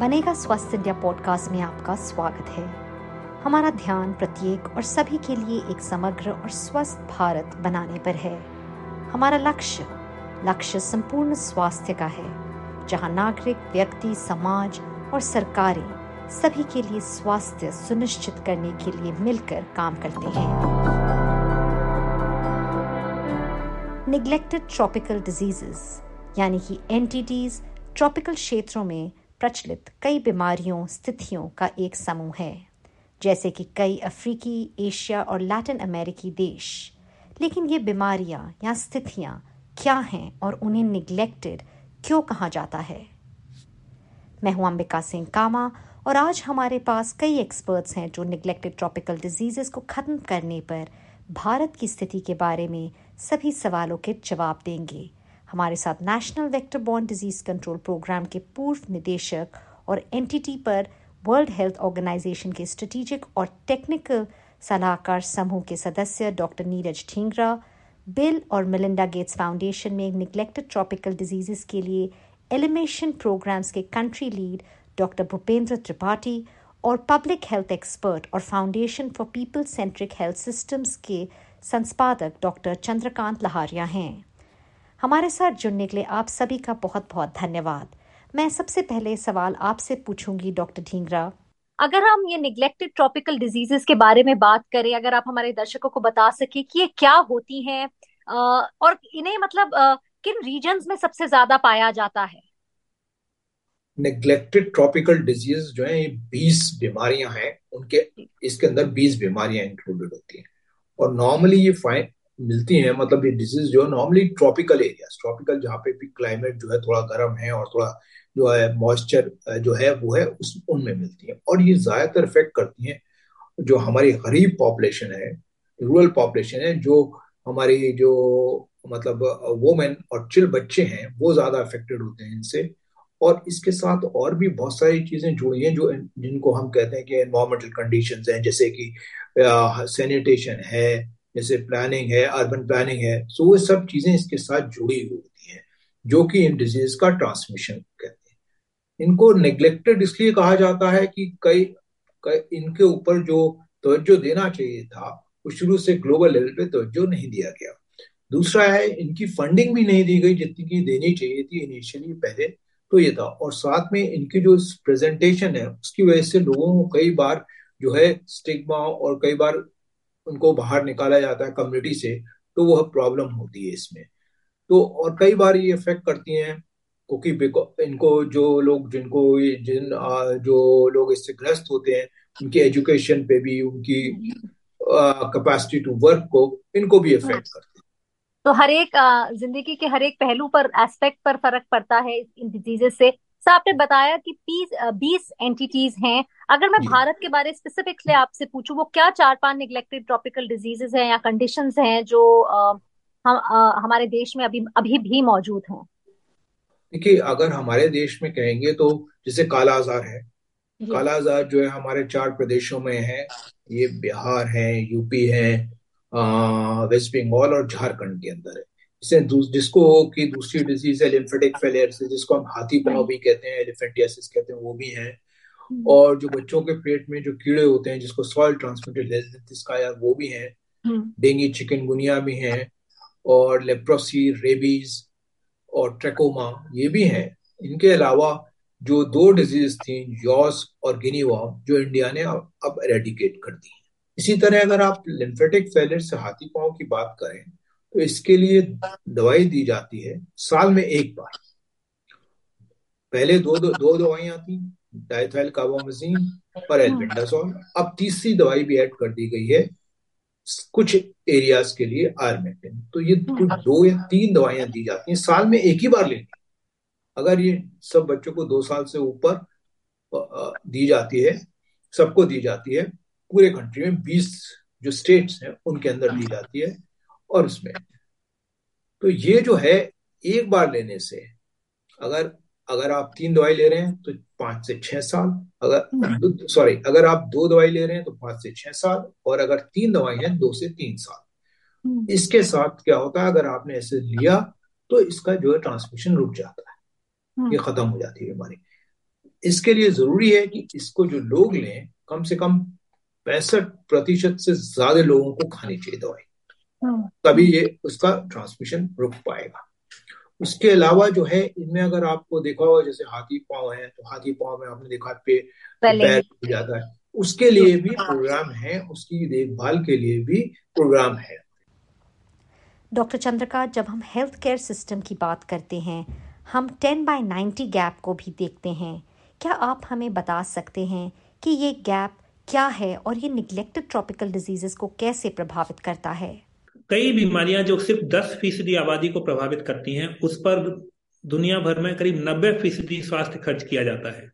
बनेगा स्वस्थ India podcast में आपका स्वागत है। हमारा ध्यान प्रत्येक और सभी के लिए एक समग्र और स्वस्थ भारत बनाने पर है। हमारा लक्ष्य लक्ष्य संपूर्ण स्वास्थ्य का है, जहाँ नागरिक, व्यक्ति, समाज और सरकारें सभी के लिए स्वास्थ्य सुनिश्चित करने के लिए मिलकर काम करते हैं। निग्लेक्टेड ट्रॉपिकल डिजीजेस यानी कि एंटिटीज ट्रॉपिकल क्षेत्रों में प्रचलित कई बीमारियों, स्थितियों का एक समूह है, जैसे कि कई अफ्रीकी, एशिया और लैटिन अमेरिकी देश। लेकिन ये बीमारियाँ या स्थितियाँ क्या हैं और उन्हें निग्लेक्टेड क्यों कहा जाता है? मैं हूँ अंबिका सिंह कामा और आज हमारे पास कई एक्सपर्ट्स हैं जो निग्लेक्टेड ट्रॉपिकल डिजीजेस को खत्म करने पर भारत की स्थिति के बारे में सभी सवालों के जवाब देंगे। हमारे साथ national vector borne disease control program के पूर्व निदेशक और एनटीटी पर वर्ल्ड हेल्थ ऑर्गेनाइजेशन के स्ट्रेटेजिक और टेक्निकल सलाहकार समूह के सदस्य डॉक्टर नीरज ठींगरा बिल और मिलिंडा गेट्स फाउंडेशन में निग्लेक्टेड ट्रॉपिकल डिजीजेस के लिए एलिमेशन प्रोग्राम्स के country lead doctor Bhupendra Tripathi और पब्लिक हेल्थ एक्सपर्ट और Foundation for People Centric Health Systems के संस्थापक डॉक्टर चंद्रकांत लहारिया हैं। हमारे साथ जुड़ने के लिए आप सभी का बहुत बहुत धन्यवाद। मैं सबसे पहले सवाल आपसे पूछूँगी डॉक्टर ढींगरा। अगर हम ये निग्लेक्टेड ट्रॉपिकल डिजीजेस के बारे में बात करें अगर आप हमारे दर्शकों को बता सके कि ये क्या होती हैं और इन्हें मतलब किन रीजन्स में सबसे ज़्यादा पाया जाता है? नेग्लेक्टेड ट्रॉपिकल डिज़ीज़ जो है ये बीस बीमारियाँ हैं उनके इसके अंदर बीस बीमारियाँ इंक्लूडेड होती हैं। और नॉर्मली ये फाइन मिलती हैं मतलब ये डिज़ीज़ जो है नॉर्मली ट्रॉपिकल एरिया ट्रॉपिकल जहाँ पे भी क्लाइमेट जो है थोड़ा गर्म है और थोड़ा जो है मॉइस्चर जो है वो है, उस, उनमें मिलती है। और ये ज़्यादातर इफ़ेक्ट करती हैं जो हमारी गरीब पॉपुलेशन है रूरल पॉपुलेशन है, जो हमारी जो मतलब वोमेन और चिल बच्चे हैं, वो ज़्यादा अफेक्टेड होते हैं इनसे। और इसके साथ और भी बहुत सारी चीज़ें जुड़ी हैं जो जिनको हम कहते हैं कि एनवायरमेंटल कंडीशंस हैं, जैसे कि सैनिटेशन है जैसे प्लानिंग है अर्बन प्लानिंग है सो वो सब चीज़ें इसके साथ जुड़ी हुई होती हैं जो कि इन डिज़ीज़ का ट्रांसमिशन कहते हैं। इनको नेग्लेक्टेड इसलिए कहा जाता है कि कई, इनके ऊपर जो तवज्जो देना चाहिए था वो शुरू से ग्लोबल लेवल पे तवज्जो नहीं दिया गया। दूसरा है इनकी फंडिंग भी नहीं दी गई जितनी की देनी चाहिए थी इनिशियली पहले तो ये था। और साथ में इनकी जो प्रेजेंटेशन है उसकी वजह से लोगों को कई बार जो है स्टिग्मा और कई बार उनको बाहर निकाला जाता है कम्युनिटी से तो वह प्रॉब्लम होती है इसमें। तो और कई बार ये इफ़ेक्ट करती हैं क्योंकि इनको जो लोग जिनको जिन जो लोग इससे ग्रस्त होते हैं उनकी एजुकेशन पे भी उनकी कैपेसिटी टू वर्क को इनको भी इफ़ेक्ट करते हैं। तो हर एक ज़िंदगी के हर एक पहलू पर एस्पेक्ट पर फ़र्क पड़ता है इन डिजीजेस से। सर आपने बताया कि बीस एंटिटीज हैं। अगर मैं भारत के बारे स्पेसिफिकली आपसे पूछूँ वो क्या चार पाँच निग्लेक्टेड ट्रॉपिकल डिजीजेस हैं या कंडीशंस हैं जो आ, हम आ, हमारे देश में अभी अभी भी मौजूद हैं? देखिए अगर हमारे देश में कहेंगे तो जैसे काला आजार है। काला आजार जो है हमारे चार प्रदेशों में है। ये बिहार है यूपी है वेस्ट बंगाल और झारखंड के अंदर है। जिसे जिसको की दूसरी डिज़ीज़ है लिम्फेटिक फेलियर से जिसको हम हाथी पाव भी कहते हैं एलिफेंटियासिस कहते हैं वो भी है हम्म। और जो बच्चों के पेट में जो कीड़े होते हैं जिसको सॉइल ट्रांसमिटेड या वो भी है हम्म। डेंगी चिकनगुनिया भी है और लेप्रोसी रेबीज और ट्रेकोमा ये भी हैं इनके अलावा जो दो डिज़ीज़ थी यॉस और गिनीवा जो इंडिया ने अब एरेडिकेट कर दी इसी तरह अगर आप लिम्फेटिक फेलियर से हाथी पाँव की बात करें तो इसके लिए दवाई दी जाती है साल में एक बार। पहले दो दो, दो दवाइयाँ थी डाइथाइल कार्बोमेजिन और एल्बेंडाजोल अब तीसरी दवाई भी ऐड कर दी गई है कुछ एरियाज़ के लिए आयरमेक्टिन तो ये कुछ दो या तीन दवाइयाँ दी जाती हैं साल में एक ही बार लेनी। अगर ये सब बच्चों को दो साल से ऊपर दी जाती है सबको दी जाती है पूरे कंट्री में बीस जो स्टेट्स हैं उनके अंदर दी जाती है। और उसमें तो ये जो है एक बार लेने से अगर अगर आप तीन दवाई ले रहे हैं तो पाँच से छह साल अगर सॉरी हम्म। अगर आप दो दवाई ले रहे हैं तो पाँच से छह साल और अगर तीन दवाई है दो से तीन साल हम्म। इसके साथ क्या होता है अगर आपने ऐसे लिया तो इसका जो है ट्रांसमिशन रुक जाता है ये हम्म। खत्म हो जाती है बीमारी इसके लिए ज़रूरी है कि इसको जो लोग लें कम से कम पैंसठ प्रतिशत से ज़्यादा लोगों को खानी चाहिए दवाई। तभी ये उसका ट्रांसमिशन रुक पाएगा। उसके अलावा जो है इनमें अगर आपको देखा होगा जैसे हाथी पाँव है तो हाथी पाँव में आपने देखा पे पैर जाता है। उसके लिए भी प्रोग्राम है उसकी देखभाल के लिए भी प्रोग्राम है। डॉक्टर चंद्रका जब हम हेल्थ केयर सिस्टम की बात करते हैं हम 10 बाय 90 गैप को भी देखते हैं। क्या आप हमें बता सकते हैं कि ये गैप क्या है और ये निग्लेक्टेड ट्रॉपिकल डिजीजेस को कैसे प्रभावित करता है? कई बीमारियाँ जो सिर्फ़ 10 फ़ीसदी आबादी को प्रभावित करती हैं, उस पर दुनिया भर में करीब 90 फ़ीसदी स्वास्थ्य खर्च किया जाता है।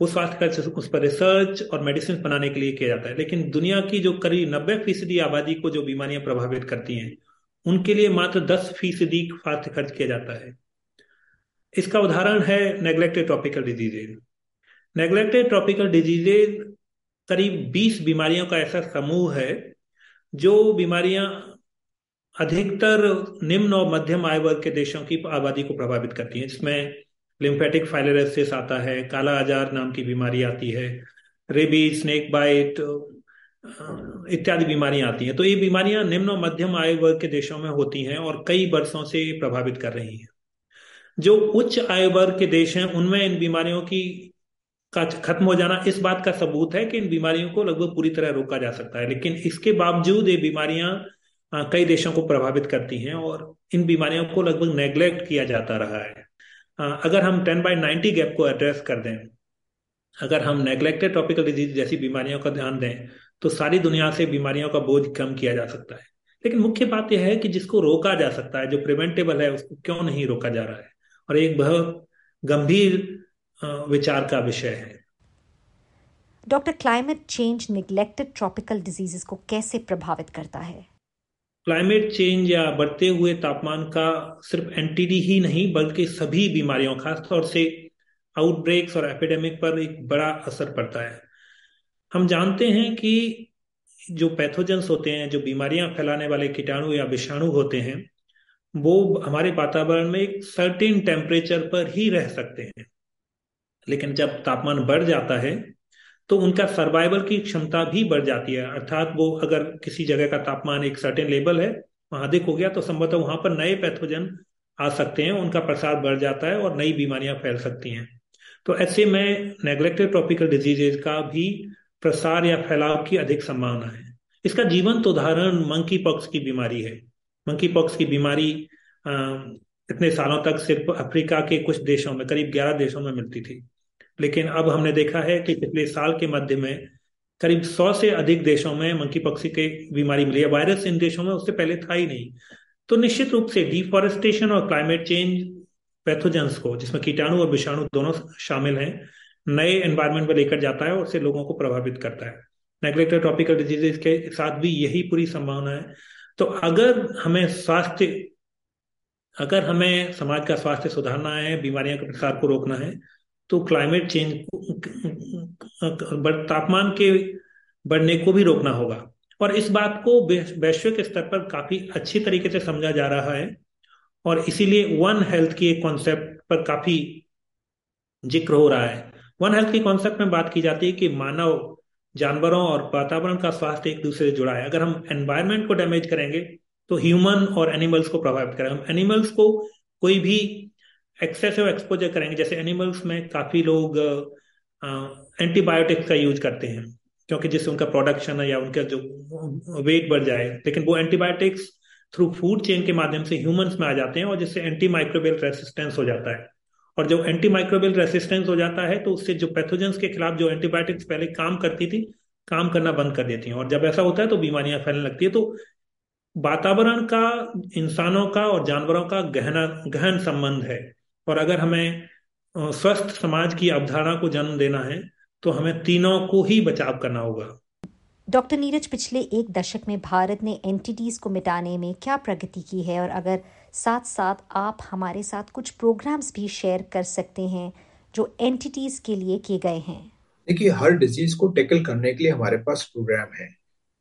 वो स्वास्थ्य खर्च उस पर रिसर्च और मेडिसिन बनाने के लिए किया जाता है। लेकिन दुनिया की जो करीब नब्बे फ़ीसदी आबादी को जो बीमारियाँ प्रभावित करती हैं, उनके लिए मात्र दस फ़ीसदी स्वास्थ्य खर्च किया जाता है। इसका उदाहरण है neglected tropical diseases neglected tropical diseases करीब 20 बीमारियों का ऐसा समूह है, जो बीमारियाँ अधिकतर निम्न और मध्यम आय वर्ग के देशों की आबादी को प्रभावित करती है, जिसमें लिम्फेटिक फाइलेरेसिस आता है, काला आजार नाम की बीमारी आती है रेबी स्नेक बाइट इत्यादि बीमारियाँ आती हैं। तो ये बीमारियाँ निम्न और मध्यम आय वर्ग के देशों में होती हैं और कई वर्षों से प्रभावित कर रही हैं। जो उच्च आय वर्ग के देश हैं, उनमें इन बीमारियों की का खत्म हो जाना इस बात का सबूत है कि इन बीमारियों को लगभग पूरी तरह रोका जा सकता है। लेकिन इसके बावजूद ये बीमारियाँ कई देशों को प्रभावित करती हैं और इन बीमारियों को लगभग नेग्लेक्ट किया जाता रहा है। अगर हम टेन बाई नाइन्टी गैप को एड्रेस कर दें, अगर हम नेग्लेक्टेड ट्रॉपिकल डिज़ीज़ जैसी बीमारियों का ध्यान दें तो सारी दुनिया से बीमारियों का बोझ कम किया जा सकता है। लेकिन मुख्य बात यह है कि जिसको रोका जा सकता है, जो प्रिवेंटेबल है, उसको क्यों नहीं रोका जा रहा है? और एक बहुत गंभीर विचार का विषय है। Doctor climate change neglected tropical diseases को कैसे प्रभावित करता है? क्लाइमेट चेंज या बढ़ते हुए तापमान का सिर्फ़ एंटीडी ही नहीं, बल्कि सभी बीमारियों, खासतौर से आउटब्रेक्स और एपिडेमिक पर एक बड़ा असर पड़ता है। हम जानते हैं कि जो पैथोजेंस होते हैं, जो बीमारियाँ फैलाने वाले कीटाणु या विषाणु होते हैं, वो हमारे वातावरण में एक सर्टेन टेम्परेचर पर ही रह सकते हैं। लेकिन जब तापमान बढ़ जाता है तो उनका सर्वाइवल की क्षमता भी बढ़ जाती है। अर्थात वो अगर किसी जगह का तापमान एक सर्टेन लेवल है वहाँ अधिक हो गया तो संभवतः वहाँ पर नए पैथोजन आ सकते हैं, उनका प्रसार बढ़ जाता है और नई बीमारियाँ फैल सकती हैं। तो ऐसे में नेग्लेक्टेड ट्रॉपिकल डिजीजेज का भी प्रसार या फैलाव की अधिक संभावना है। इसका जीवंत उदाहरण मंकी पॉक्स की बीमारी है। मंकी पॉक्स की बीमारी इतने सालों तक सिर्फ़ अफ्रीका के कुछ देशों में, करीब 11 देशों में मिलती थी। लेकिन अब हमने देखा है कि पिछले साल के मध्य में करीब सौ से अधिक देशों में मंकी पक्षी की बीमारी मिली है। वायरस इन देशों में उससे पहले था ही नहीं। तो निश्चित रूप से डिफॉरेस्टेशन और क्लाइमेट चेंज पैथोजेंस को, जिसमें कीटाणु और विषाणु दोनों शामिल हैं, नए एनवायरमेंट में लेकर जाता है और उससे लोगों को प्रभावित करता है। नेग्लेक्टेड ट्रॉपिकल डिजीजेस के साथ भी यही पूरी संभावना है। तो अगर हमें स्वास्थ्य, अगर हमें समाज का स्वास्थ्य सुधारना है, बीमारियों के प्रसार को रोकना है तो क्लाइमेट चेंज तापमान के बढ़ने को भी रोकना होगा। और इस बात को वैश्विक स्तर पर काफ़ी अच्छी तरीके से समझा जा रहा है। और इसीलिए वन हेल्थ की एक कॉन्सेप्ट पर काफ़ी ज़िक्र हो रहा है। वन हेल्थ की कॉन्सेप्ट में बात की जाती है कि मानव जानवरों और वातावरण का स्वास्थ्य एक दूसरे से जुड़ा है। अगर हम एनवायरमेंट को डैमेज करेंगे तो ह्यूमन और एनिमल्स को प्रभावित करेंगे हम एनिमल्स को कोई भी एक्सेसिव एक्सपोजर करेंगे। जैसे एनिमल्स में काफ़ी लोग एंटीबायोटिक्स का यूज़ करते हैं, क्योंकि जिससे उनका प्रोडक्शन है या उनका जो वेट बढ़ जाए। लेकिन वो एंटीबायोटिक्स थ्रू फ़ूड चेन के माध्यम से ह्यूमंस में आ जाते हैं और जिससे एंटी माइक्रोबियल रेसिस्टेंस हो जाता है। और जब एंटी माइक्रोबियल रेसिस्टेंस हो जाता है तो उससे जो पैथोजेंस के खिलाफ जो एंटीबायोटिक्स पहले काम करती थी, काम करना बंद कर देती हैं। और जब ऐसा होता है तो बीमारियाँ फैलने लगती है। तो वातावरण का, इंसानों का और जानवरों का गहना, गहन संबंध है। और अगर हमें स्वस्थ समाज की अवधारणा को जन्म देना है तो हमें तीनों को ही बचाव करना होगा। डॉक्टर नीरज पिछले एक दशक में भारत ने एंटिटीज को मिटाने में क्या प्रगति की है? और अगर साथ साथ आप हमारे साथ कुछ प्रोग्राम्स भी शेयर कर सकते हैं जो एंटिटीज के लिए किए गए हैं? देखिए हर डिज़ीज़ को टेकल करने के लिए हमारे पास प्रोग्राम है।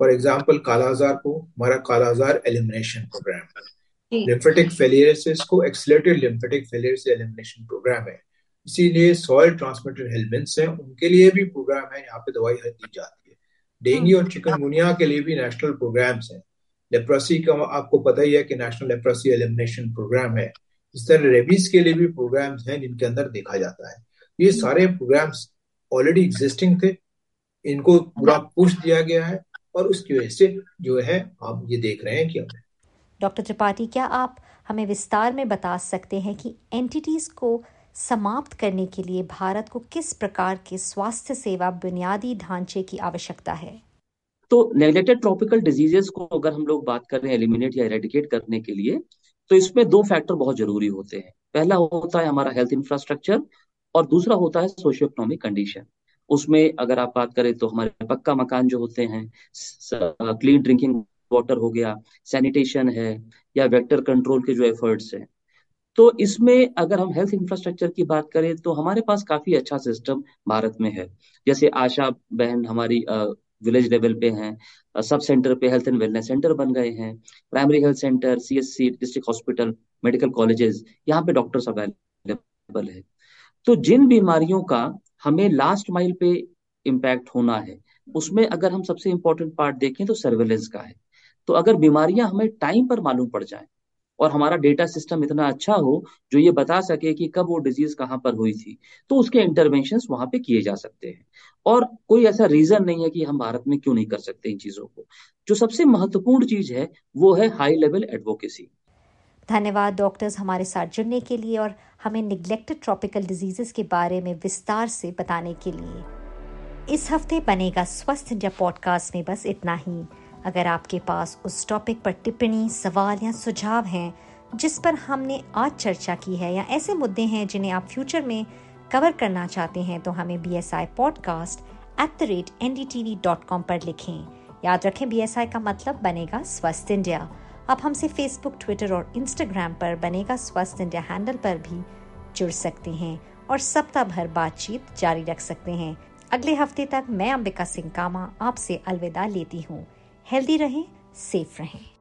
फॉर एग्ज़ाम्पल कालाजार को हमारा कालाजार एलिमिनेशन प्रोग्राम है। लिम्फेटिक फेलियरसिस को एक्सलेटेड लिम्फेटिक फेलियर से एलिमिनेशन प्रोग्राम है। इसीलिए सॉइल ट्रांसमिटेड हेलमेंट्स हैं उनके लिए भी प्रोग्राम है यहाँ पे दवाई दी जाती है। डेंगू और चिकनगुनिया के लिए भी नेशनल प्रोग्राम्स हैं। लेप्रोसी का आपको पता ही है कि नेशनल लेप्रोसी एलिमिनेशन प्रोग्राम है। इस तरह रेबीज के लिए भी प्रोग्राम्स हैं जिनके अंदर देखा जाता है। ये सारे प्रोग्राम्स ऑलरेडी एग्जिस्टिंग थे। इनको पूरा पुश दिया गया है और उसकी वजह से जो है आप ये देख रहे हैं कि डॉक्टर त्रिपाठी, क्या आप हमें विस्तार में बता सकते हैं कि एंटिटीज को समाप्त करने के लिए भारत को किस प्रकार के स्वास्थ्य सेवा बुनियादी ढांचे की आवश्यकता है? तो नेग्लेक्टेड ट्रॉपिकल डिजीजेस को अगर हम लोग बात कर रहे हैं एलिमिनेट या इरेडिकेट करने के लिए तो इसमें दो फैक्टर बहुत ज़रूरी होते हैं। पहला होता है हमारा हेल्थ इंफ्रास्ट्रक्चर और दूसरा होता है सोशियो इकोनॉमिक कंडीशन उसमें अगर आप बात करें तो हमारे पक्का मकान जो होते हैं क्लीन ड्रिंकिंग वाटर हो गया सैनिटेशन है या वेक्टर कंट्रोल के जो एफर्ट्स हैं। तो इसमें अगर हम हेल्थ इंफ्रास्ट्रक्चर की बात करें तो हमारे पास काफ़ी अच्छा सिस्टम भारत में है। जैसे आशा बहन हमारी विलेज लेवल पे हैं सब सेंटर पे हेल्थ एंड वेलनेस सेंटर बन गए हैं primary health centre CSC district hospital medical colleges यहाँ पे डॉक्टर्स अवेलेबल है। तो जिन बीमारियों का हमें लास्ट माइल पे इम्पैक्ट होना है, उसमें अगर हम सबसे इंपॉर्टेंट पार्ट देखें तो सर्वेलेंस का है। तो अगर बीमारियाँ हमें टाइम पर मालूम पड़ जाए और हमारा डेटा सिस्टम इतना अच्छा हो जो ये बता सके कि कब वो डिज़ीज़ कहाँ पर हुई थी तो उसके इंटरवेंशन वहाँ पे किए जा सकते हैं। और कोई ऐसा रीजन नहीं है कि हम भारत में क्यों नहीं कर सकते इन चीज़ों को। जो सबसे महत्वपूर्ण चीज़ है, वो है हाई लेवल एडवोकेसी धन्यवाद डॉक्टर्स हमारे साथ जुड़ने के लिए और हमें निग्लेक्टेड ट्रॉपिकल डिजीजेस के बारे में विस्तार से बताने के लिए। इस हफ़्ते बनेगा स्वस्थ इंडिया पॉडकास्ट में बस इतना ही। अगर आपके पास उस टॉपिक पर टिप्पणी, सवाल या सुझाव हैं, जिस पर हमने आज चर्चा की है या ऐसे मुद्दे हैं जिन्हें आप फ्यूचर में कवर करना चाहते हैं तो हमें B S I podcast at the rate N D T V dot com पर लिखें। याद रखें बी एस आई का मतलब बनेगा स्वस्थ इंडिया। आप हमसे फेसबुक ट्विटर और इंस्टाग्राम पर बनेगा स्वस्थ इंडिया हैंडल पर भी जुड़ सकते हैं और सप्ताह भर बातचीत जारी रख सकते हैं। अगले हफ़्ते तक मैं अंबिका सिंह कामा आपसे अलविदा लेती हूँ। हेल्दी रहें सेफ़ रहें।